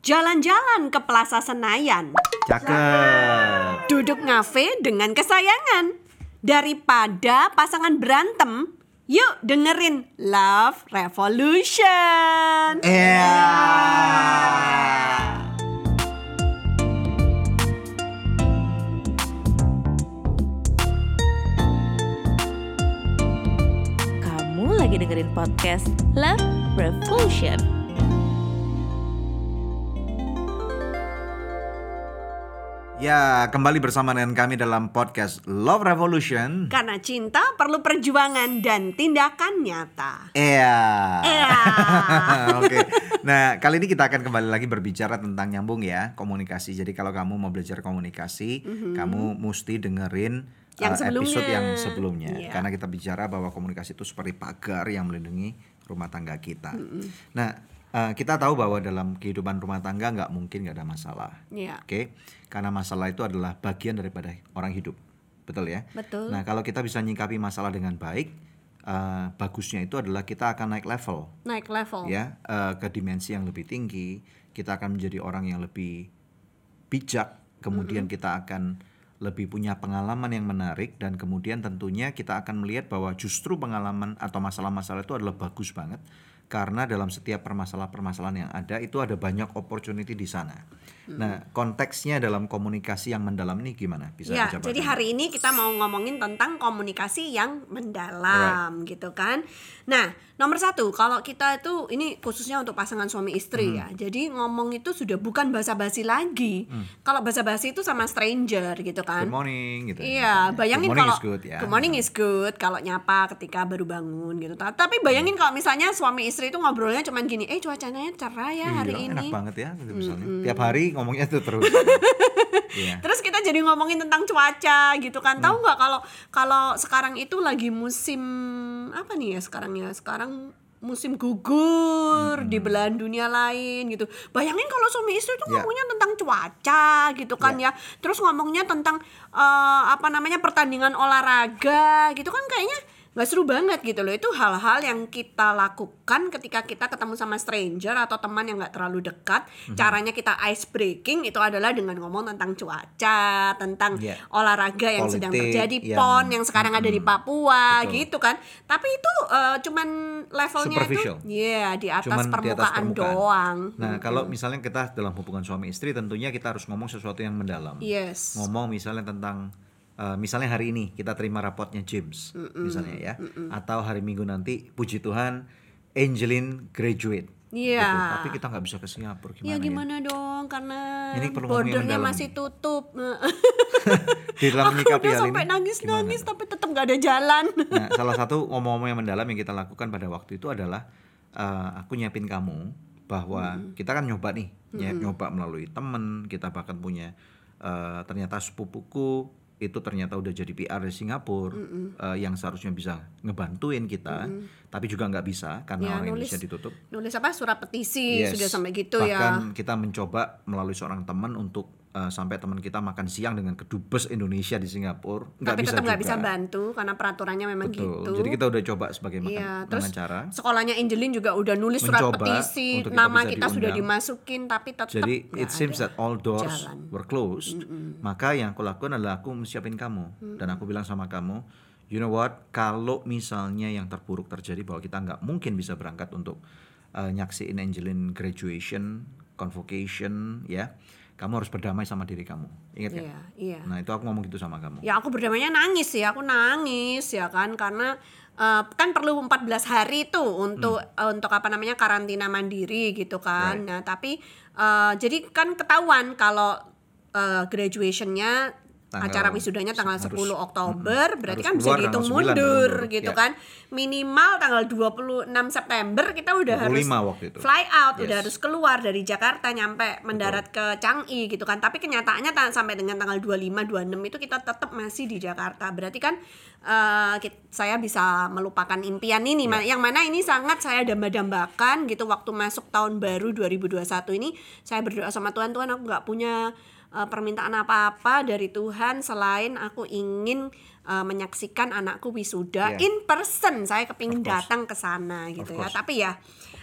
Jalan-jalan ke Plaza Senayan. Cakep. Duduk ngafe dengan kesayangan. Daripada pasangan berantem, yuk dengerin Love Revolution. Iya. Kamu lagi dengerin podcast Love Revolution. Ya, kembali bersama dengan kami dalam podcast Love Revolution. Karena cinta perlu perjuangan dan tindakan nyata. Iya. Iya. Oke. Nah, kali ini kita akan kembali lagi berbicara tentang nyambung ya, komunikasi. Jadi kalau kamu mau belajar komunikasi, kamu mesti dengerin. Yang uh, sebelumnya. episode yang sebelumnya. Iya. Karena kita bicara bahwa komunikasi itu seperti pagar yang melindungi rumah tangga kita. Nah, uh, kita tahu bahwa dalam kehidupan rumah tangga nggak mungkin nggak ada masalah. Iya. Oke, karena masalah itu adalah bagian daripada orang hidup, betul ya? Betul. Nah, kalau kita bisa nyingkapi masalah dengan baik, eh, bagusnya itu adalah kita akan naik level, Naik level. ya, eh, ke dimensi yang lebih tinggi. Kita akan menjadi orang yang lebih bijak, kemudian kita akan lebih punya pengalaman yang menarik dan kemudian tentunya kita akan melihat bahwa justru pengalaman atau masalah-masalah itu adalah bagus banget karena dalam setiap permasalahan-permasalahan yang ada itu ada banyak opportunity di sana. Nah, konteksnya dalam komunikasi yang mendalam ini gimana? Bisa Ya, jadi hari ini kita mau ngomongin tentang komunikasi yang mendalam, gitu kan. Nah, nomor satu, kalau kita itu ini khususnya untuk pasangan suami istri Hmm. ya. Jadi ngomong itu sudah bukan basa-basi lagi. Kalau basa-basi itu sama stranger, gitu kan. Good morning gitu. Iya, bayangin good morning kalau is good ya. good morning is good kalau nyapa ketika baru bangun gitu. Ta- Tapi bayangin kalau misalnya suami istri itu ngobrolnya cuman gini, "Eh, cuacanya cerah ya hari Iya, ini." Enak banget ya gitu misalnya. Tiap hari ngomongnya itu terus. Iya. Terus kita jadi ngomongin tentang cuaca gitu kan. Tahu nggak kalau kalau sekarang itu lagi musim apa nih ya sekarang ya? Sekarang musim gugur di belahan dunia lain gitu. Bayangin kalau suami istri itu Ya. ngomongnya tentang cuaca gitu kan ya. Terus ngomongnya tentang eh, apa namanya pertandingan olahraga gitu kan kayaknya nggak seru banget gitu loh itu hal-hal yang kita lakukan ketika kita ketemu sama stranger atau teman yang nggak terlalu dekat Mhm. caranya kita ice breaking itu adalah dengan ngomong tentang cuaca tentang Iya. olahraga yang sedang terjadi yang- pon yang sekarang ada di Mhm. Papua Betul. gitu kan tapi itu eh, cuman levelnya itu iya di atas, Cuman di atas permukaan permukaan. doang Nah, kalau misalnya kita dalam hubungan suami istri tentunya kita harus ngomong sesuatu yang mendalam. yes Ngomong misalnya tentang eh, misalnya hari ini kita terima rapotnya James misalnya ya. Atau hari Minggu nanti puji Tuhan Angelin graduate. Iya. Gitu. Tapi kita nggak bisa ke Singapura gimana ya ya? gimana dong karena Ini perlu bordernya masih tutup Di dalam aku udah hal sampai ini nangis tapi tetap gak ada jalan Nah, salah satu ngomong-ngomong yang mendalam yang kita lakukan pada waktu itu adalah eh, aku nyiapin kamu bahwa kita kan nyoba nih, ny- nyoba melalui temen, kita bahkan punya eh, ternyata sepupuku itu ternyata udah jadi PR di Singapura eh, yang seharusnya bisa ngebantuin kita, tapi juga nggak bisa karena Ya, orang nulis- Indonesia ditutup. nulis apa surat petisi Yes. sudah sampai gitu ya Bahkan kita mencoba melalui seorang teman untuk eh, sampai teman kita makan siang dengan kedubes Indonesia di Singapura, nggak tapi bisa tetap nggak bisa bantu karena peraturannya memang Betul. gitu Jadi kita udah coba sebagai makan Iya, terus cara. sekolahnya Angelin juga udah nulis surat petisi, kita nama kita sudah diundang. dimasukin tapi tetap Jadi it seems that all doors jalan. were closed. Maka yang aku lakukan adalah aku siapin kamu dan aku bilang sama kamu, you know what? Kalau misalnya yang terburuk terjadi bahwa kita nggak mungkin bisa berangkat untuk uh, nyaksiin Angelin graduation, convocation, ya, kamu harus berdamai sama diri kamu. Ingat kan? Iya, iya. Nah itu aku ngomong gitu sama kamu. Ya aku berdamainya nangis sih, aku nangis ya kan karena eh, kan perlu 14 hari tuh untuk Hmm. eh, untuk apa namanya karantina mandiri gitu kan. Right. Nah, tapi eh, jadi kan ketahuan kalau eh, graduationnya Tanggal- acara wisudanya tanggal harus- 10 Oktober, berarti harus kan bisa dihitung tanggal 9 baru mundur gitu ya. kan. Minimal tanggal 26 September kita udah harus 25 waktu itu. fly out, udah Yes. harus keluar dari Jakarta nyampe mendarat ke Changi gitu kan. Tapi kenyataannya ta- sampai dengan tanggal 25 26 itu kita tetap masih di Jakarta. Berarti kan eh, kit- saya bisa melupakan impian ini Ya. Yang mana ini sangat saya damba-dambakan gitu waktu masuk tahun baru 2021 ini saya berdoa sama Tuhan Tuhan aku nggak punya eh, permintaan apa-apa dari Tuhan selain aku ingin eh, menyaksikan anakku wisuda Yeah. in person. Saya kepingin datang ke sana gitu ya. Tapi ya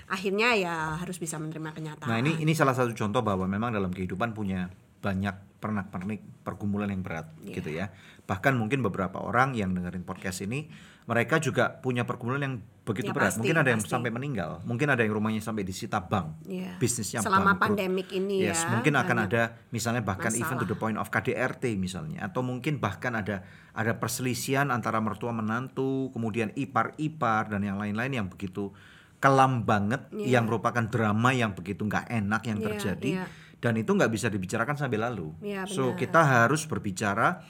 akhirnya ya harus bisa menerima kenyataan. Nah ini ini salah satu contoh bahwa memang dalam kehidupan punya banyak pernak-pernik pergumulan yang berat Iya. gitu ya. Bahkan mungkin beberapa orang yang dengerin podcast ini mereka juga punya pergumulan yang begitu Ya, berat. pasti, mungkin ada yang pasti. sampai meninggal, mungkin ada yang rumahnya sampai disita bank, Iya. bisnisnya Selama bangkrut. pandemik ini Yes, ya, mungkin akan ada misalnya bahkan even to masalah. the point of KDRT misalnya atau mungkin bahkan ada ada perselisihan antara mertua menantu, kemudian ipar-ipar dan yang lain-lain yang begitu kelam banget Iya. yang merupakan drama yang begitu nggak enak yang Iya, terjadi iya. dan itu nggak bisa dibicarakan sampai lalu. Iya, so kita harus berbicara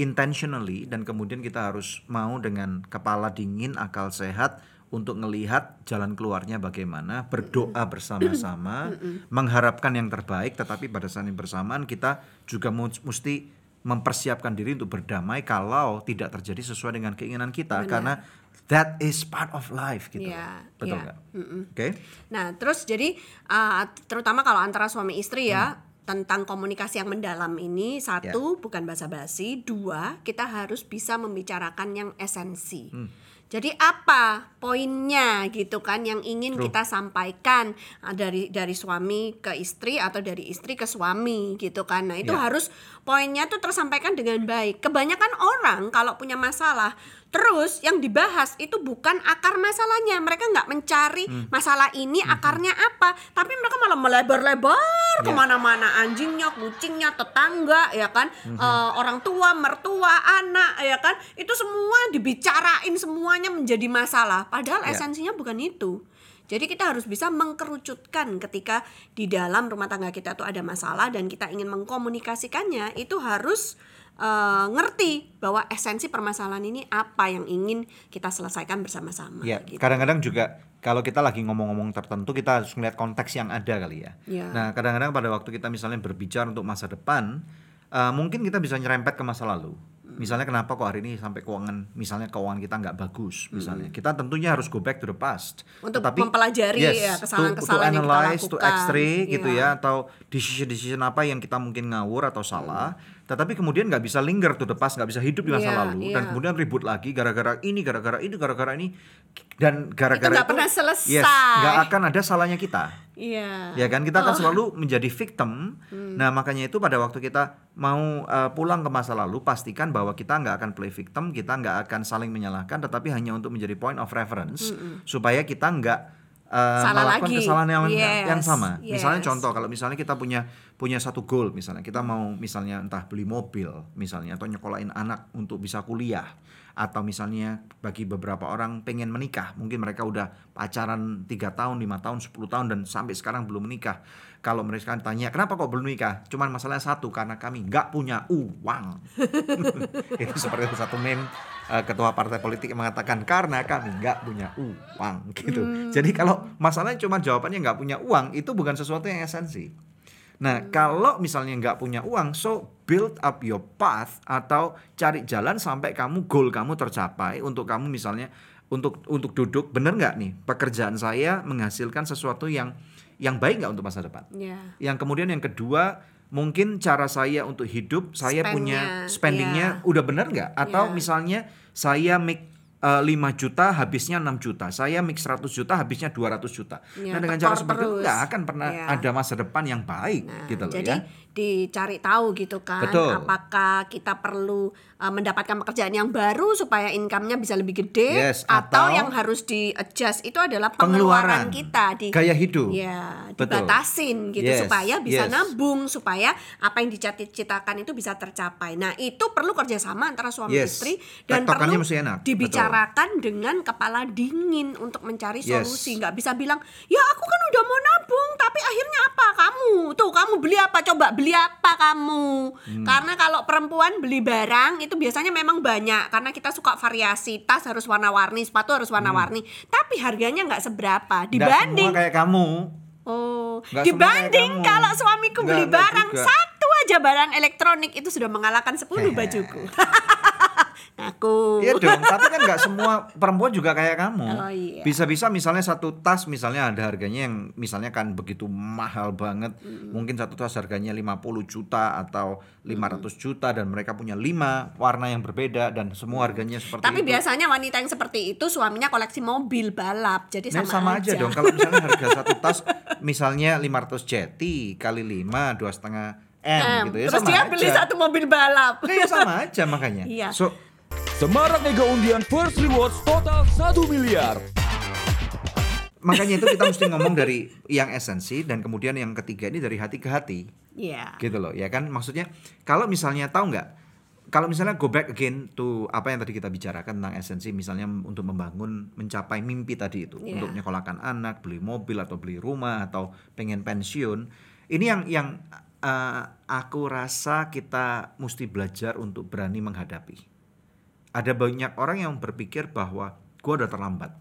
intentionally dan kemudian kita harus mau dengan kepala dingin, akal sehat untuk ngelihat jalan keluarnya bagaimana, berdoa bersama-sama, mengharapkan yang terbaik, tetapi pada saat yang bersamaan kita juga mesti mempersiapkan diri untuk berdamai kalau tidak terjadi sesuai dengan keinginan kita karena that is part of life gitu. Iya, Betul iya. nggak? Oke. Nah, terus jadi uh, terutama kalau antara suami istri ya Hmm. Tentang komunikasi yang mendalam ini satu bukan basa-basi, dua kita harus bisa membicarakan yang esensi. Hmm. Jadi apa poinnya gitu kan yang ingin True. kita sampaikan uh, dari dari suami ke istri atau dari istri ke suami gitu kan. Nah, itu Ya. harus poinnya tuh tersampaikan dengan baik. Kebanyakan orang kalau punya masalah terus yang dibahas itu bukan akar masalahnya. Mereka nggak mencari Hmm. masalah ini akarnya apa, tapi mereka malah melebar-lebar Ya. ke mana-mana anjingnya, kucingnya, tetangga ya kan, Hmm. Eh, orang tua, mertua, anak ya kan, itu semua dibicarain semuanya menjadi masalah. Padahal Ya. esensinya bukan itu. Jadi kita harus bisa mengkerucutkan ketika di dalam rumah tangga kita tuh ada masalah dan kita ingin mengkomunikasikannya itu harus eh, ngerti bahwa esensi permasalahan ini apa yang ingin kita selesaikan bersama-sama. Ya, gitu. kadang-kadang juga kalau kita lagi ngomong-ngomong tertentu kita harus melihat konteks yang ada kali ya. Ya. Nah, kadang-kadang pada waktu kita misalnya berbicara untuk masa depan, eh, mungkin kita bisa nyerempet ke masa lalu. Misalnya kenapa kok hari ini sampai keuangan, misalnya keuangan kita nggak bagus, misalnya kita tentunya harus go back to the past. Untuk Tetapi- mempelajari ya to- kesalahan-kesalahan yang kita analyze, to lakukan. X-ray gitu Iya. ya, atau decision-decision apa yang kita mungkin ngawur atau salah. Tetapi kemudian nggak bisa linger to the past, nggak bisa hidup di masa Iya, lalu, dan iya. kemudian ribut lagi gara-gara ini, gara-gara ini, gara-gara ini, dan gara-gara nggak pernah selesai. Yes, nggak akan ada salahnya kita. Iya. Ya kan kita akan Oh. selalu menjadi victim. Hmm. Nah makanya itu pada waktu kita mau uh, pulang ke masa lalu pastikan bahwa kita nggak akan play victim, kita nggak akan saling menyalahkan, tetapi hanya untuk menjadi point of reference supaya kita nggak uh, Salah melakukan lagi. kesalahan yang, Yes, yang sama. Misalnya yes. contoh kalau misalnya kita punya punya satu goal misalnya kita mau misalnya entah beli mobil misalnya atau nyekolahin anak untuk bisa kuliah atau misalnya bagi beberapa orang pengen menikah mungkin mereka udah pacaran tiga tahun lima tahun 10 tahun dan sampai sekarang belum menikah kalau mereka tanya kenapa kok belum menikah cuman masalahnya satu karena kami nggak punya uang. Itu seperti satu meme eh, ketua partai politik yang mengatakan karena kami nggak punya uang gitu. Jadi kalau masalahnya cuma jawabannya nggak punya uang itu bukan sesuatu yang esensi. Nah, kalau misalnya nggak punya uang, so build up your path atau cari jalan sampai kamu goal kamu tercapai untuk kamu misalnya untuk untuk duduk bener nggak nih? Pekerjaan saya menghasilkan sesuatu yang yang baik nggak untuk masa depan. Iya. Yang kemudian yang kedua mungkin cara saya untuk hidup saya Spend-nya, punya spendingnya udah bener nggak atau Iya. misalnya saya make 5 juta habisnya 6 juta saya make 100 juta habisnya 200 juta Iya, nah dengan cara seperti itu terus. nggak akan pernah Iya. ada masa depan yang baik Nah, gitu loh jadi ya dicari tahu gitu kan Betul. apakah kita perlu uh, mendapatkan pekerjaan yang baru supaya income-nya bisa lebih gede Yes, atau, atau yang harus di adjust itu adalah pengeluaran, Pengeluaran. kita di Gaya hidup. ya Betul. dibatasin gitu Yes, supaya bisa yes. nabung supaya apa yang dicita-citakan itu bisa tercapai nah itu perlu kerjasama antara suami Yes. istri dan Tektokannya perlu mesti enak, dibicarakan dengan kepala dingin untuk mencari Yes. solusi. Nggak bisa bilang ya aku kan udah mau nabung tapi akhirnya apa? Kamu tuh kamu beli apa? Coba beli apa kamu? Hmm. karena kalau perempuan beli barang itu biasanya memang banyak karena kita suka variasi. Tas harus warna-warni sepatu harus warna-warni. Tapi harganya nggak seberapa Nggak dibanding kayak kamu. Oh semua dibanding kalau suamiku beli barang juga. satu aja barang elektronik itu sudah mengalahkan 10 bajuku aku. Iya dong, tapi kan nggak semua perempuan juga kayak kamu. Oh, iya. Bisa-bisa misalnya satu tas misalnya ada harganya yang misalnya kan begitu mahal banget. Mungkin satu tas harganya 50 juta atau 500 juta dan mereka punya lima warna yang berbeda dan semua harganya seperti Tapi itu. biasanya wanita yang seperti itu suaminya koleksi mobil balap. Jadi Nah, sama, sama aja dong kalau misalnya harga satu tas misalnya 500 jeti kali 5 dua setengah m, Em, gitu ya Terus sama dia aja. beli satu mobil balap. Nah, ya sama aja makanya. Iya. So Semarak Mega Undian First Rewards total 1 miliar. makanya itu kita mesti ngomong dari yang esensi dan kemudian yang ketiga ini dari hati ke hati Iya. gitu loh ya kan maksudnya kalau misalnya tahu nggak kalau misalnya go back again to apa yang tadi kita bicarakan tentang esensi misalnya untuk membangun mencapai mimpi tadi itu Iya. untuk nyekolahkan anak beli mobil atau beli rumah atau pengen pensiun ini yang yang eh, aku rasa kita mesti belajar untuk berani menghadapi ada banyak orang yang berpikir bahwa gua udah terlambat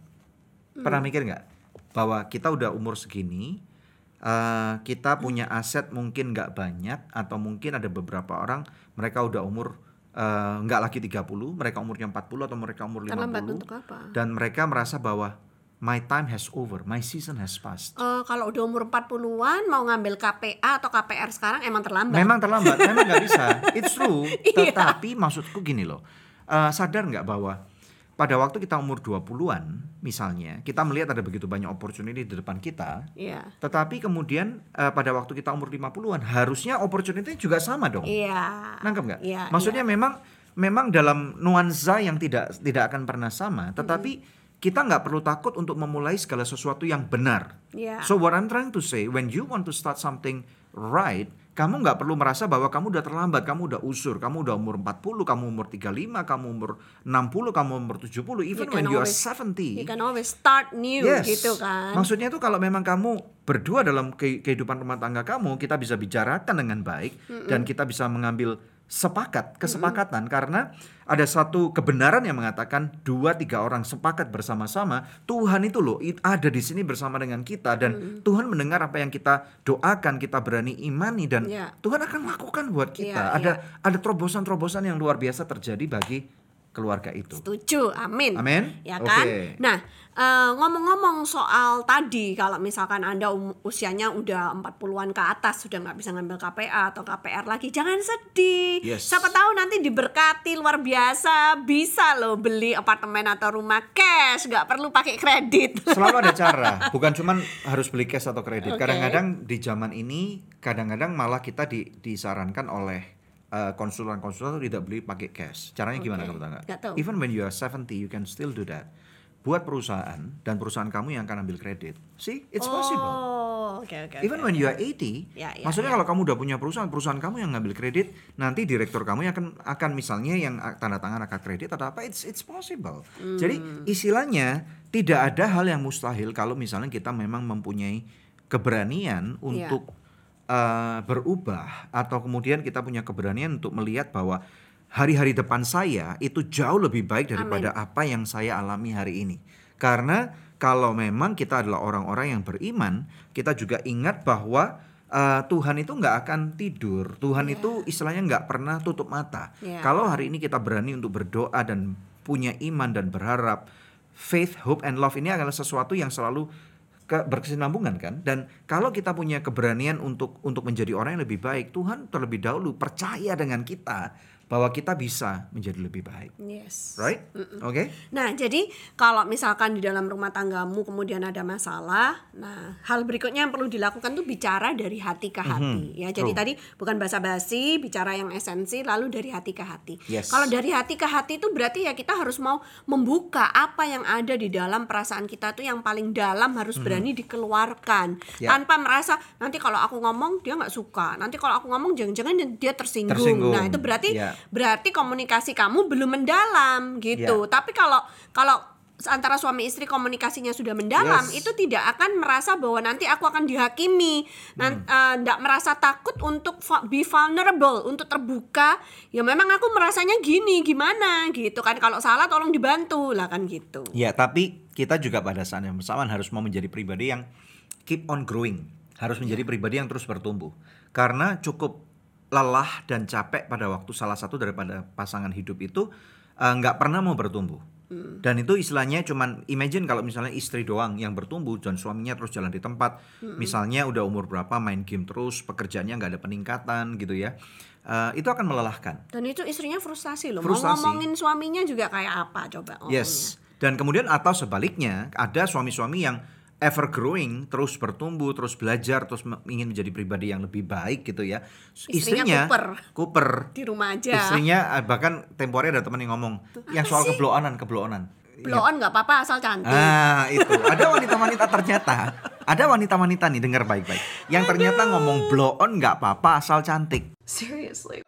pernah mikir nggak bahwa kita udah umur segini eh, kita punya aset mungkin nggak banyak atau mungkin ada beberapa orang mereka udah umur eh, nggak lagi 30 mereka umurnya 40 atau mereka umur 50 Terlambat untuk apa? dan mereka merasa bahwa my time has over my season has passed Eh, kalau udah umur 40-an mau ngambil KPA atau KPR sekarang emang terlambat. Memang terlambat, memang nggak bisa. It's true. Iya. Tetapi maksudku gini loh, eh, sadar nggak bahwa pada waktu kita umur 20-an misalnya, kita melihat ada begitu banyak opportunity di depan kita, Iya. tetapi kemudian eh, pada waktu kita umur 50-an harusnya opportunity juga sama dong. Iya. Nangkep nggak? Iya. Maksudnya memang memang dalam nuansa yang tidak tidak akan pernah sama, tetapi kita nggak perlu takut untuk memulai segala sesuatu yang benar. Iya. So what I'm trying to say, when you want to start something right, kamu nggak perlu merasa bahwa kamu udah terlambat, kamu udah usur, kamu udah umur 40, kamu umur 35, kamu umur 60, kamu umur 70, even can when you are always- 70. You can always start new Yes. gitu kan. Maksudnya itu kalau memang kamu berdua dalam ke- kehidupan rumah tangga kamu, kita bisa bicarakan dengan baik dan kita bisa mengambil sepakat, kesepakatan karena ada satu kebenaran yang mengatakan dua tiga orang sepakat bersama-sama, Tuhan itu loh it- ada di sini bersama dengan kita dan Tuhan mendengar apa yang kita doakan, kita berani imani dan Iya. Tuhan akan lakukan buat kita. Iya, ada ada terobosan-terobosan yang luar biasa terjadi bagi keluarga itu. Setuju, amin. Amin. Ya kan? Oke. Nah, eh, ngomong-ngomong soal tadi kalau misalkan Anda um- usianya udah 40-an ke atas sudah nggak bisa ngambil KPA atau KPR lagi, jangan sedih. Yes. Siapa tahu nanti diberkati luar biasa, bisa loh beli apartemen atau rumah cash, nggak perlu pakai kredit. Selalu ada cara, bukan cuman harus beli cash atau kredit. Kadang-kadang di zaman ini, kadang-kadang malah kita di- disarankan oleh uh, konsultan-konsultan itu tidak beli pakai cash. Caranya gimana Oke. kamu tahu nggak? Nggak tahu. Even when you are 70, you can still do that. Buat perusahaan dan perusahaan kamu yang akan ambil kredit. See, it's possible. Oh, oke oke. Even oke, when you are 80, Ya, ya, maksudnya ya. kalau kamu udah punya perusahaan, perusahaan kamu yang ngambil kredit, nanti direktur kamu yang akan akan misalnya yang a- tanda tangan akad kredit atau apa, it's it's possible. Jadi Hmm. istilahnya tidak ada hal yang mustahil kalau misalnya kita memang mempunyai keberanian untuk uh, berubah atau kemudian kita punya keberanian untuk melihat bahwa hari-hari depan saya itu jauh lebih baik daripada apa yang saya alami hari ini. Karena kalau memang kita adalah orang-orang yang beriman, kita juga ingat bahwa uh, Tuhan itu nggak akan tidur. Tuhan itu istilahnya nggak pernah tutup mata. Iya. Kalau hari ini kita berani untuk berdoa dan punya iman dan berharap, faith, hope, and love ini adalah sesuatu yang selalu ke, berkesinambungan kan? Dan kalau kita punya keberanian untuk untuk menjadi orang yang lebih baik Tuhan terlebih dahulu percaya dengan kita bahwa kita bisa menjadi lebih baik Yes. right oke Nah, jadi kalau misalkan di dalam rumah tanggamu kemudian ada masalah, nah hal berikutnya yang perlu dilakukan tuh bicara dari hati ke hati. Ya, jadi True. tadi bukan basa-basi, bicara yang esensi, lalu dari hati ke hati. Yes. Kalau dari hati ke hati itu berarti ya kita harus mau membuka apa yang ada di dalam perasaan kita tuh yang paling dalam harus berani dikeluarkan Ya. tanpa merasa nanti kalau aku ngomong dia nggak suka, nanti kalau aku ngomong jangan-jangan dia tersinggung. Tersinggung. Nah, itu berarti Ya. Berarti komunikasi kamu belum mendalam gitu. Ya. Tapi kalau kalau antara suami istri komunikasinya sudah mendalam, Yes. itu tidak akan merasa bahwa nanti aku akan dihakimi, Hmm. tidak merasa takut untuk be vulnerable, untuk terbuka. Ya memang aku merasanya gini, gimana gitu kan? Kalau salah tolong dibantu lah kan gitu. ya tapi kita juga pada saat yang bersamaan harus mau menjadi pribadi yang keep on growing harus menjadi pribadi yang terus bertumbuh karena cukup lelah dan capek pada waktu salah satu daripada pasangan hidup itu eh, nggak pernah mau bertumbuh. Dan itu istilahnya cuman imagine kalau misalnya istri doang yang bertumbuh dan suaminya terus jalan di tempat, misalnya udah umur berapa main game terus, pekerjaannya nggak ada peningkatan gitu ya, Eh, itu akan melelahkan. Dan itu istrinya frustasi loh. Frustasi. Mau ngomongin suaminya juga kayak apa coba ngomongnya. Yes. Dan kemudian atau sebaliknya ada suami-suami yang ever growing, terus bertumbuh, terus belajar, terus ingin menjadi pribadi yang lebih baik gitu ya. Istrinya Cooper. Cooper. Di rumah aja. Istrinya eh, bahkan tempo hari ada teman yang ngomong yang soal kebloonan, kebloonan. Blow on nggak apa-apa asal cantik. Ah, itu. Ada wanita-wanita ternyata, ada wanita-wanita nih dengar baik-baik. Yang ternyata ngomong blow on nggak apa-apa asal cantik. Seriously.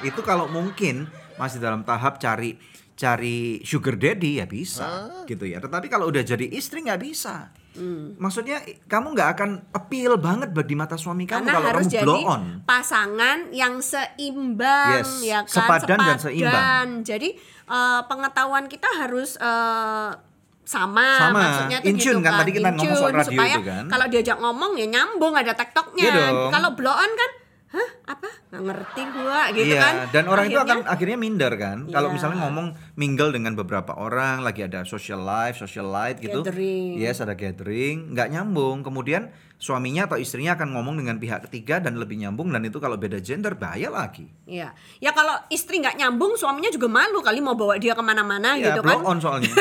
Itu kalau mungkin masih dalam tahap cari cari sugar daddy ya bisa gitu ya. Tetapi kalau udah jadi istri nggak bisa. Hmm. Maksudnya kamu nggak akan appeal banget bagi mata suami kamu Karena kalau harus kamu jadi blow on. pasangan yang seimbang, Yes, ya kan? sepadan dan seimbang. Jadi eh, pengetahuan kita harus eh, sama, Sama, maksudnya tuh gitu tune kan, tadi kita ngomong soal radio supaya itu kan. Kalau diajak ngomong ya nyambung ada tektoknya. Dong. Kalau blow on kan, hah apa? Nggak ngerti gua gitu iya, kan. dan orang itu Akhirnya- akan akhirnya minder kan. Kalau Iya. misalnya ngomong mingle dengan beberapa orang, lagi ada social life, social life gitu. Gathering. Yes, ada gathering, nggak nyambung. Kemudian suaminya atau istrinya akan ngomong dengan pihak ketiga dan lebih nyambung dan itu kalau beda gender bahaya lagi. Iya, ya kalau istri nggak nyambung, suaminya juga malu kali mau bawa dia ke mana-mana Ya, gitu blow kan. on soalnya.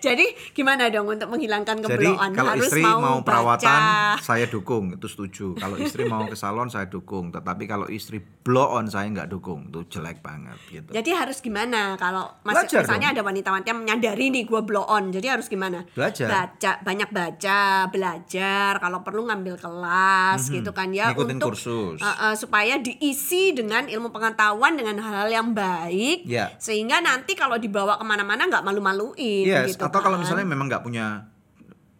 Jadi gimana dong untuk menghilangkan Jadi kebloan? kalau Harus istri mau, mau, perawatan baca. saya dukung itu setuju. Kalau istri mau ke salon saya dukung. Tetapi kalau istri blow on saya nggak dukung. Itu jelek banget gitu. Jadi harus gimana kalau masih Belajar misalnya dong. ada wanita-wanita yang menyadari nih gue blow on. Jadi harus gimana? Belajar. Baca, banyak baca, belajar. Kalau perlu ngambil kelas gitu kan ya. Ngikutin untuk kursus. uh, uh, supaya diisi dengan ilmu pengetahuan dengan hal-hal yang baik. Ya. Sehingga nanti kalau dibawa ke mana-mana nggak malu-maluin. Yes, gitu atau kalau kan. misalnya memang nggak punya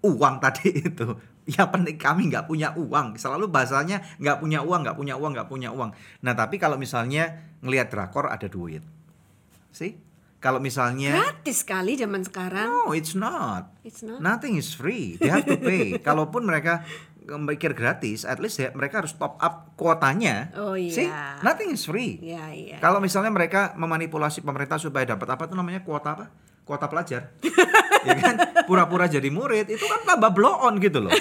uang tadi itu, ya penting kami nggak punya uang. Selalu bahasanya nggak punya uang, nggak punya uang, nggak punya uang. Nah tapi kalau misalnya ngelihat drakor ada duit, sih? Kalau misalnya gratis sekali zaman sekarang. no, it's not. It's not. Nothing is free. They have to pay. Kalaupun mereka mikir gratis, at least ya, mereka harus top up kuotanya. Oh, iya. See? Nothing is free. Iya, iya. Kalau misalnya mereka memanipulasi pemerintah supaya dapat apa tuh namanya kuota apa? Kuota pelajar. ya kan? Pura-pura jadi murid itu kan tambah blow on gitu loh.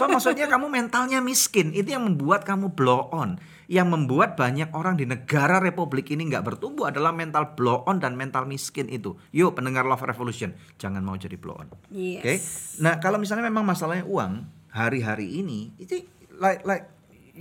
So maksudnya kamu mentalnya miskin, itu yang membuat kamu blow on. Yang membuat banyak orang di negara republik ini nggak bertumbuh adalah mental blow on dan mental miskin itu. Yuk pendengar Love Revolution, jangan mau jadi blow on. Yes. Oke. Nah, kalau misalnya memang masalahnya uang, hari-hari ini itu like like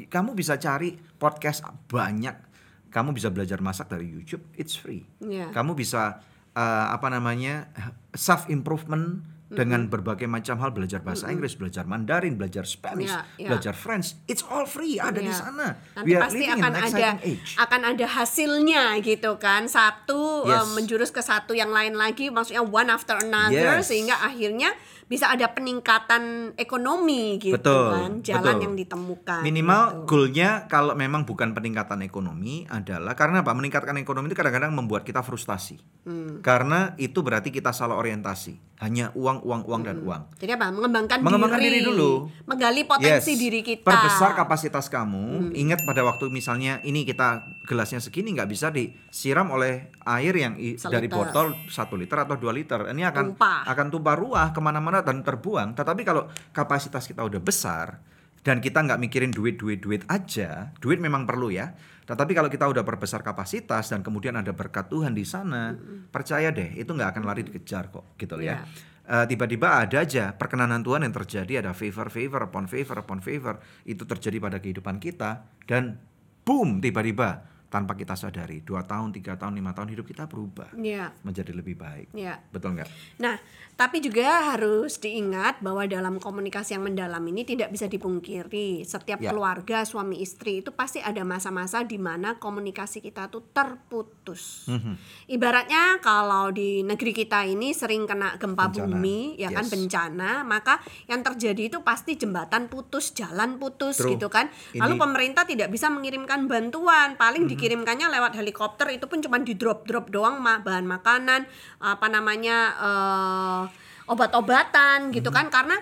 kamu bisa cari podcast banyak. Kamu bisa belajar masak dari YouTube, it's free. Iya. Kamu bisa eh, apa namanya? self improvement dengan berbagai macam hal belajar bahasa Inggris, belajar Mandarin, belajar Spanish, Iya, iya. belajar French. It's all free, ada di Iya. sana. Nanti We are pasti akan an ada age. akan ada hasilnya gitu kan. Satu Yes. eh, menjurus ke satu yang lain lagi maksudnya one after another Yes. sehingga akhirnya bisa ada peningkatan ekonomi gitu Betul, kan. Jalan betul. yang ditemukan. Minimal gitu. goalnya kalau memang bukan peningkatan ekonomi adalah karena apa? Meningkatkan ekonomi itu kadang-kadang membuat kita frustasi. Hmm. Karena itu berarti kita salah orientasi. Hanya uang, uang, uang dan uang. Jadi apa? Mengembangkan, Mengembangkan diri dulu. Menggali potensi Yes. diri kita. Perbesar kapasitas Hmm. kamu. Ingat pada waktu misalnya ini kita gelasnya segini nggak bisa disiram oleh air yang i- dari Seliter. botol satu liter atau dua liter. Ini akan Tumpah. akan tumpah ruah ke mana-mana dan terbuang. Tetapi kalau kapasitas kita udah besar dan kita nggak mikirin duit duit duit aja, duit memang perlu ya. Tetapi kalau kita udah perbesar kapasitas dan kemudian ada berkat Tuhan di sana, percaya deh itu nggak akan lari dikejar kok, gitu loh ya. Ya. Eh, tiba-tiba ada aja perkenanan Tuhan yang terjadi ada favor favor upon favor upon favor itu terjadi pada kehidupan kita dan boom tiba-tiba tanpa kita sadari dua tahun tiga tahun lima tahun hidup kita berubah Iya. menjadi lebih baik Iya. betul nggak Nah, tapi juga harus diingat bahwa dalam komunikasi yang mendalam ini tidak bisa dipungkiri. Setiap Ya. keluarga suami istri itu pasti ada masa-masa di mana komunikasi kita tuh terputus. Mhm. Ibaratnya kalau di negeri kita ini sering kena gempa Bencana. bumi, ya kan Yes. bencana, maka yang terjadi itu pasti jembatan putus, jalan putus True. gitu kan. Lalu Ini- pemerintah tidak bisa mengirimkan bantuan, paling dikirimkannya lewat helikopter itu pun cuma di drop-drop doang ma- bahan makanan, apa namanya eh, obat-obatan gitu Mhm. kan. Karena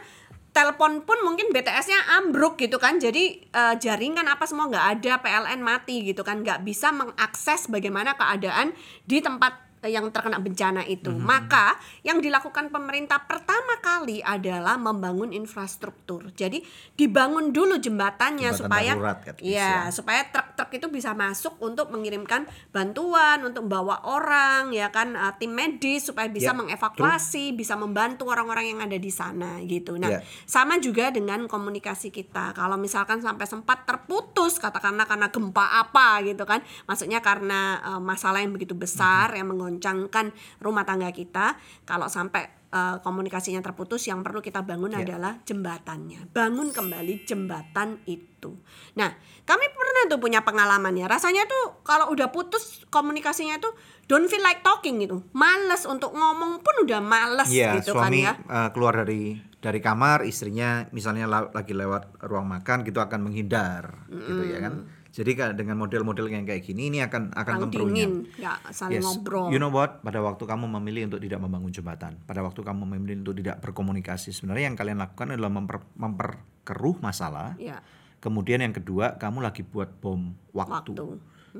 telepon pun mungkin BTS-nya ambruk gitu kan. Jadi eh, jaringan apa semua nggak ada PLN mati gitu kan. Nggak bisa mengakses bagaimana keadaan di tempat yang terkena bencana itu. Mhm. maka yang dilakukan pemerintah pertama kali adalah membangun infrastruktur. Jadi dibangun dulu jembatannya Jembatan supaya darurat, ya. istilah. supaya truk-truk itu bisa masuk untuk mengirimkan bantuan untuk membawa orang ya kan eh, tim medis supaya bisa Ya, mengevakuasi bisa membantu orang-orang yang ada di sana gitu. Nah Ya. sama juga dengan komunikasi kita. Kalau misalkan sampai sempat terputus katakanlah karena gempa apa gitu kan. Maksudnya karena eh, masalah yang begitu besar yang menggoncangkan rumah tangga kita kalau sampai eh, komunikasinya terputus yang perlu kita bangun Ya. adalah jembatannya. Bangun kembali jembatan itu. Nah kami pernah tuh punya pengalaman ya. Rasanya tuh kalau udah putus komunikasinya tuh don't feel like talking gitu. Males untuk ngomong pun udah males Iya, gitu suami kan ya. eh, keluar dari dari kamar, istrinya misalnya la- lagi lewat ruang makan gitu akan menghindar, gitu ya kan. Jadi dengan model-model yang kayak gini ini akan akan dingin nggak saling ngobrol You know what? Pada waktu kamu memilih untuk tidak membangun jembatan, pada waktu kamu memilih untuk tidak berkomunikasi, sebenarnya yang kalian lakukan adalah memper, memperkeruh masalah. ya Kemudian yang kedua, kamu lagi buat bom waktu. Waktu.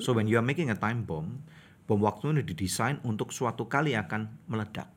So when you are making a time bomb, bom waktu ini didesain untuk suatu kali akan meledak.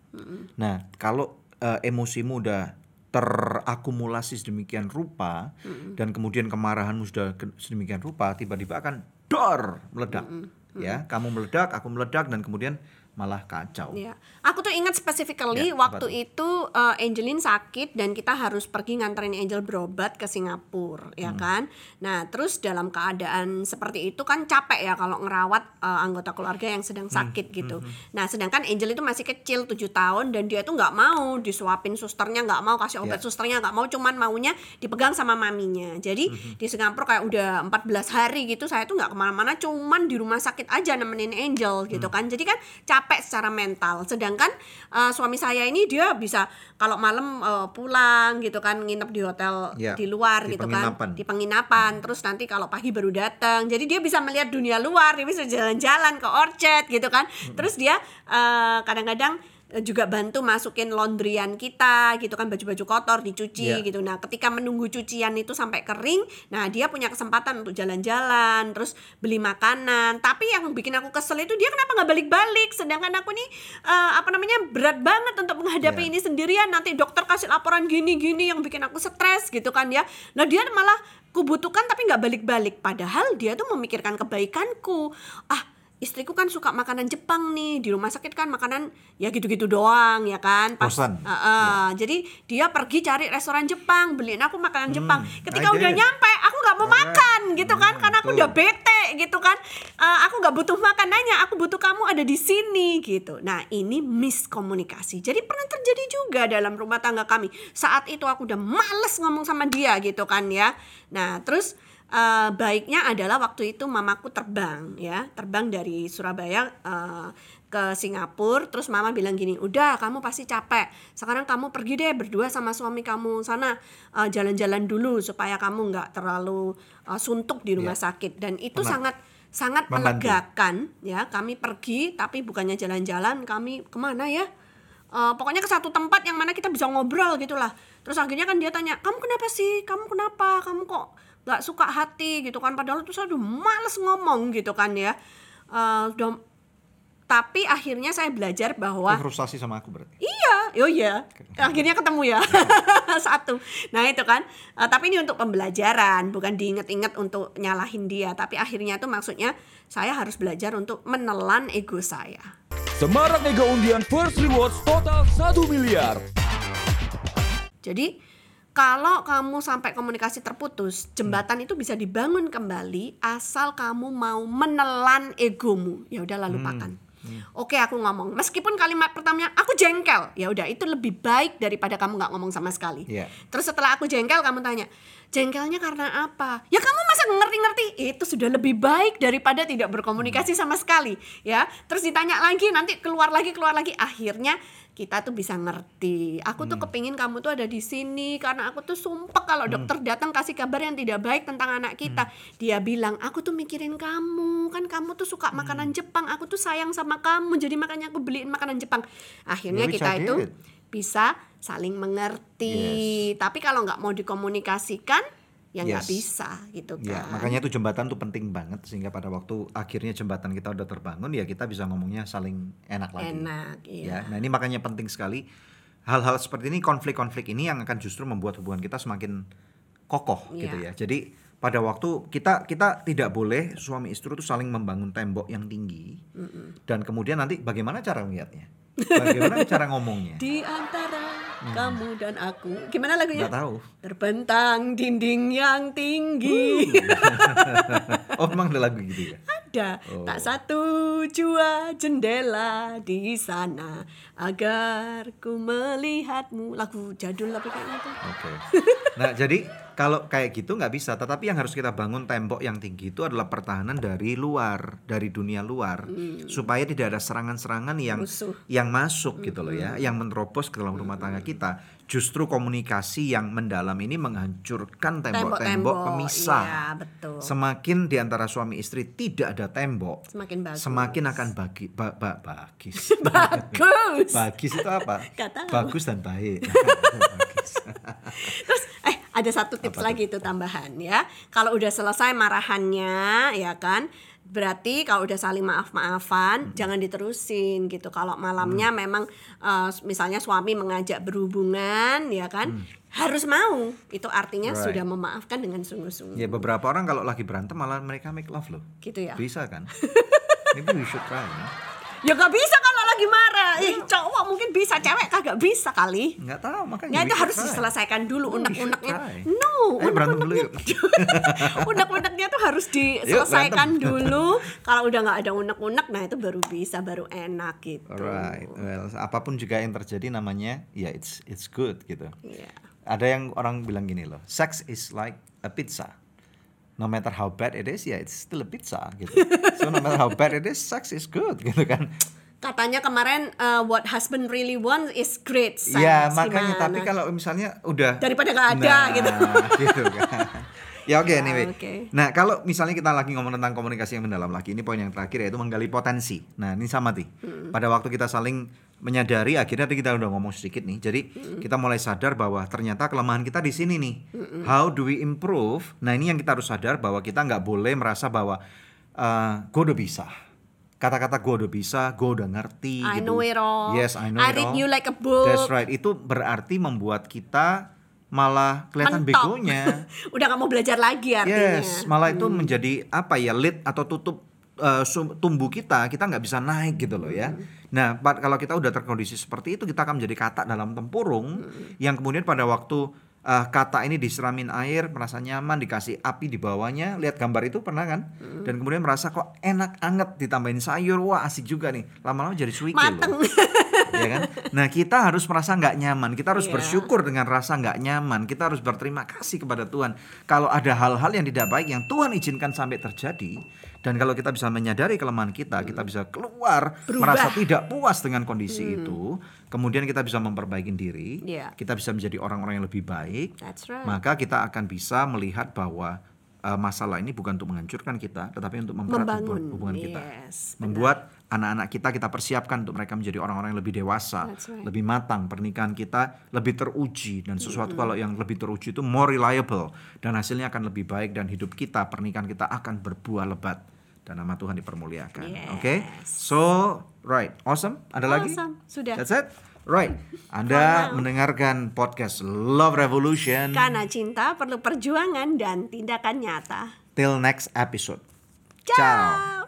Nah, kalau eh, emosimu udah terakumulasi sedemikian rupa dan kemudian kemarahanmu sudah sedemikian rupa, tiba-tiba akan dor meledak. Ya, kamu meledak, aku meledak dan kemudian malah kacau. Iya, aku tuh ingat specifically Ya, waktu apa itu uh, Angelin sakit dan kita harus pergi nganterin Angel berobat ke Singapura, Hmm. ya kan? Nah, terus dalam keadaan seperti itu kan capek ya kalau ngerawat uh, anggota keluarga yang sedang Hmm, sakit gitu. Nah, sedangkan Angel itu masih kecil 7 tahun dan dia tuh nggak mau disuapin susternya, nggak mau kasih obat Ya. susternya, nggak mau cuman maunya dipegang sama maminya. Jadi Hmm, di Singapura kayak udah 14 hari gitu saya tuh nggak ke mana-mana, cuman di rumah sakit aja nemenin Angel gitu Hmm. kan. Jadi kan capek secara mental. Sedangkan uh, suami saya ini dia bisa kalau malam uh, pulang gitu kan nginep di hotel Ya, di luar di gitu kan di penginapan. Terus nanti kalau pagi baru datang. Jadi dia bisa melihat dunia luar, dia bisa jalan-jalan ke orchard gitu kan. Terus dia uh, kadang-kadang uh, juga bantu masukin laundryan kita gitu kan baju-baju kotor dicuci Ya. gitu. Nah, ketika menunggu cucian itu sampai kering, nah dia punya kesempatan untuk jalan-jalan, terus beli makanan. Tapi yang bikin aku kesel itu dia kenapa nggak balik-balik? Sedangkan aku nih eh, apa namanya berat banget untuk menghadapi Ya. ini sendirian. Nanti dokter kasih laporan gini-gini yang bikin aku stres gitu kan ya. Nah dia malah kubutuhkan tapi nggak balik-balik. Padahal dia tuh memikirkan kebaikanku. Ah istriku kan suka makanan Jepang nih di rumah sakit kan makanan ya gitu-gitu doang ya kan? Pas. Uh, uh, jadi dia pergi cari restoran Jepang beliin aku makanan Jepang. Ketika udah nyampe aku nggak mau Correct. makan gitu kan Hmm, karena aku betul. udah bete gitu kan. Uh, aku nggak butuh makanannya aku butuh kamu ada di sini gitu. Nah ini miskomunikasi. Jadi pernah terjadi juga dalam rumah tangga kami. Saat itu aku udah males ngomong sama dia gitu kan ya. Nah terus eh, baiknya adalah waktu itu mamaku terbang ya. Terbang dari Surabaya eh, ke Singapura. Terus mama bilang gini udah kamu pasti capek. Sekarang kamu pergi deh berdua sama suami kamu sana. Eh, jalan-jalan dulu supaya kamu nggak terlalu eh, suntuk di rumah Ya. sakit. Dan itu Pernah. sangat sangat Membantu. melegakan ya. Kami pergi tapi bukannya jalan-jalan. Kami ke mana ya Eh, pokoknya ke satu tempat yang mana kita bisa ngobrol gitulah terus akhirnya kan dia tanya kamu kenapa sih kamu kenapa kamu kok nggak suka hati gitu kan padahal tuh saya udah males ngomong gitu kan ya Eh, udah tapi akhirnya saya belajar bahwa Itu frustasi sama aku berarti. Iya, oh iya. Akhirnya ketemu ya. Satu. Nah, itu kan. Eh, tapi ini untuk pembelajaran, bukan diinget-inget untuk nyalahin dia, tapi akhirnya itu maksudnya saya harus belajar untuk menelan ego saya. Semarak Mega Undian First Rewards total 1 miliar. Jadi kalau kamu sampai komunikasi terputus, jembatan itu bisa dibangun kembali asal kamu mau menelan egomu. Ya udah lalu lupakan. Oke aku ngomong, meskipun kalimat pertamanya aku jengkel, ya udah itu lebih baik daripada kamu nggak ngomong sama sekali. Iya. Terus setelah aku jengkel kamu tanya, jengkelnya karena apa? Ya kamu masa ngerti-ngerti? Itu sudah lebih baik daripada tidak berkomunikasi sama sekali, ya. Terus ditanya lagi, nanti keluar lagi, keluar lagi. Akhirnya kita tuh bisa ngerti. Aku tuh kepingin kamu tuh ada di sini karena aku tuh sumpah kalau dokter datang kasih kabar yang tidak baik tentang anak kita. Dia bilang, "Aku tuh mikirin kamu. Kan kamu tuh suka makanan Jepang. Aku tuh sayang sama kamu. Jadi makanya aku beliin makanan Jepang." Akhirnya Ya, kita itu. Bisa saling mengerti. Tapi kalau nggak mau dikomunikasikan, ya nggak Yes. bisa gitu kan. Ya, makanya itu jembatan tuh penting banget sehingga pada waktu akhirnya jembatan kita udah terbangun ya kita bisa ngomongnya saling enak lagi. Enak, iya. Ya, nah ini makanya penting sekali hal-hal seperti ini konflik-konflik ini yang akan justru membuat hubungan kita semakin kokoh gitu Iya. ya. Jadi pada waktu kita kita tidak boleh suami istri itu saling membangun tembok yang tinggi dan kemudian nanti bagaimana cara melihatnya? Bagaimana cara ngomongnya? Di antara kamu dan aku. Gimana lagunya? Hmm. Nggak tahu. Terbentang dinding yang tinggi. Oh memang ada lagu gitu ya? Ada Oh. tak satu jua jendela di sana agar ku melihatmu. Lagu jadul tapi kayaknya tuh. Oke. Nah, jadi kalau kayak gitu nggak bisa. Tetapi yang harus kita bangun tembok yang tinggi itu adalah pertahanan dari luar, dari dunia luar, supaya tidak ada serangan-serangan yang Musuh. yang masuk gitu loh ya, yang menerobos ke dalam rumah tangga kita. Justru komunikasi yang mendalam ini menghancurkan tembok-tembok pemisah. iya, betul. Semakin di antara suami istri tidak ada tembok, Semakin bagus. semakin akan bagi ba, ba- bagis. bagus. bagis itu apa? Bagus dan baik. Terus eh ada satu tips lagi itu tambahan ya. Kalau udah selesai marahannya ya kan berarti kalau udah saling maaf-maafan jangan diterusin gitu. Kalau malamnya memang eh, misalnya suami mengajak berhubungan ya kan harus mau. Itu artinya Right. sudah memaafkan dengan sungguh-sungguh. Ya beberapa orang kalau lagi berantem malah mereka make love loh. Gitu ya. Bisa kan? Maybe we should try. ya. Ya gak bisa kalau lagi marah. Ih, cowok mungkin bisa, cewek kagak bisa kali. Nggak tahu makanya. Ya itu harus try. diselesaikan dulu should unek-uneknya. try. No, dulu yuk. unek-uneknya tuh harus diselesaikan berantem. dulu. Kalau udah nggak ada unek-unek, nah itu baru bisa, baru enak gitu. Alright. Well, apa pun juga yang terjadi namanya ya it's it's good gitu. Iya. Ada yang orang bilang gini loh, sex is like a pizza. No matter how bad it is, ya it's still a pizza gitu. So no matter how bad it is, sex is good gitu kan. Katanya kemarin uh, what husband really wants is great sex. Ya makanya Gimana? tapi kalau misalnya udah Daripada nggak ada, Nah, gitu. gitu kan. Ya oke anyway. oke. Nah, kalau misalnya kita lagi ngomong tentang komunikasi yang mendalam lagi, ini poin yang terakhir yaitu menggali potensi. Nah, ini sama nih. Pada waktu kita saling menyadari akhirnya tadi kita udah ngomong sedikit nih. Jadi, kita mulai sadar bahwa ternyata kelemahan kita di sini nih. How do we improve? Nah, ini yang kita harus sadar bahwa kita nggak boleh merasa bahwa eh gue udah bisa. Kata-kata gue udah bisa, gue udah ngerti I gitu. know it all. Yes, I know I it read all. you like a book. That's right. Itu berarti membuat kita malah kelihatan begonya. udah nggak mau belajar lagi artinya. Yes, malah itu menjadi apa ya lid atau tutup uh, tumbuh kita, kita nggak bisa naik gitu loh ya. Nah, kalau kita udah terkondisi seperti itu, kita akan menjadi katak dalam tempurung yang kemudian pada waktu uh, kata ini disiramin air, merasa nyaman, dikasih api di bawahnya, lihat gambar itu pernah kan? Dan kemudian merasa kok enak anget ditambahin sayur, wah asik juga nih. Lama-lama jadi Mateng. loh. ya kan? Nah kita harus merasa nggak nyaman, kita harus Iya. bersyukur dengan rasa nggak nyaman, kita harus berterima kasih kepada Tuhan. Kalau ada hal-hal yang tidak baik yang Tuhan izinkan sampai terjadi, dan kalau kita bisa menyadari kelemahan kita, kita bisa keluar Berubah. merasa tidak puas dengan kondisi itu, kemudian kita bisa memperbaiki diri, Iya. kita bisa menjadi orang-orang yang lebih baik, That's right. maka kita akan bisa melihat bahwa uh, masalah ini bukan untuk menghancurkan kita, tetapi untuk mempererat Membangun. hubungan, kita, Yes, benar. membuat anak-anak kita kita persiapkan untuk mereka menjadi orang-orang yang lebih dewasa, right. lebih matang, pernikahan kita lebih teruji dan sesuatu kalau yang lebih teruji itu more reliable dan hasilnya akan lebih baik dan hidup kita, pernikahan kita akan berbuah lebat dan nama Tuhan dipermuliakan. Oke, so right, awesome. Ada lagi? Awesome. Sudah. That's it. Right, Anda mendengarkan podcast Love Revolution. Karena cinta perlu perjuangan dan tindakan nyata. Till next episode. Ciao.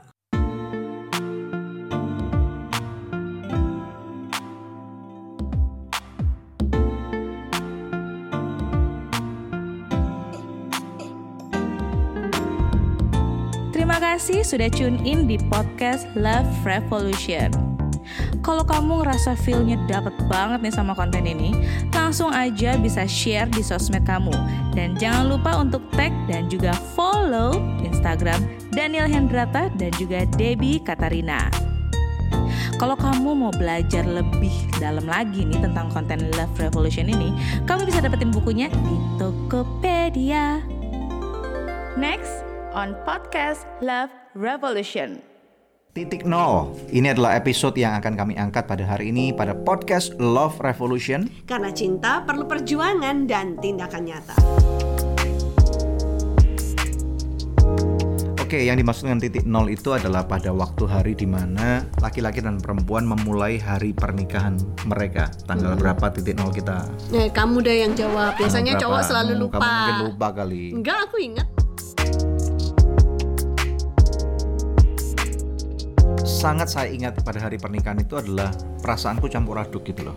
Terima kasih sudah tune in di podcast Love Revolution. Kalau kamu ngerasa feel-nya dapet banget nih sama konten ini, langsung aja bisa share di sosmed kamu. Dan jangan lupa untuk tag dan juga follow Instagram Daniel Hendrata dan juga Debbie Katarina. Kalau kamu mau belajar lebih dalam lagi nih tentang konten Love Revolution ini, kamu bisa dapetin bukunya di Tokopedia. Next on podcast Love Revolution. Titik nol. Ini adalah episode yang akan kami angkat pada hari ini pada podcast Love Revolution. Karena cinta perlu perjuangan dan tindakan nyata. Oke, yang dimaksud dengan titik nol itu adalah pada waktu hari di mana laki-laki dan perempuan memulai hari pernikahan mereka. Tanggal berapa titik nol kita? Nah, kamu deh yang jawab. Biasanya cowok selalu Hmm, lupa. Kamu mungkin lupa kali. Enggak, aku ingat. Sangat saya ingat pada hari pernikahan itu adalah perasaanku campur aduk gitu loh.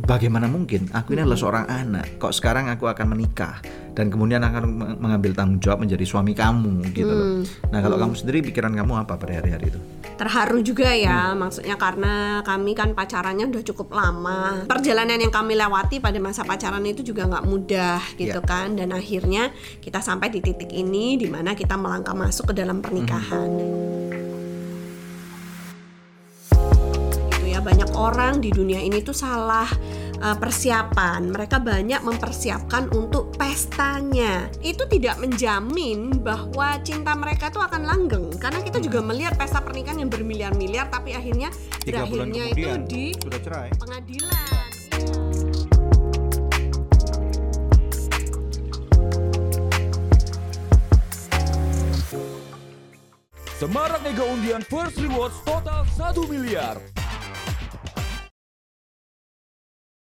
Bagaimana mungkin aku ini adalah seorang anak, kok sekarang aku akan menikah dan kemudian akan meng- mengambil tanggung jawab menjadi suami kamu gitu loh. Nah kalau kamu sendiri pikiran kamu apa pada hari-hari itu? Terharu juga ya, Hmm. maksudnya karena kami kan pacarannya udah cukup lama. Perjalanan yang kami lewati pada masa pacaran itu juga nggak mudah gitu Iya. kan. Dan akhirnya kita sampai di titik ini di mana kita melangkah masuk ke dalam pernikahan. Gitu ya, banyak orang di dunia ini tuh salah uh, persiapan. Mereka banyak mempersiapkan untuk pestanya. Itu tidak menjamin bahwa cinta mereka tuh akan langgeng karena kita juga melihat pesta pernikahan yang bermiliar-miliar tapi akhirnya berakhirnya itu di sudah cerai. pengadilan. Semarak Mega Undian First Rewards total 1 miliar.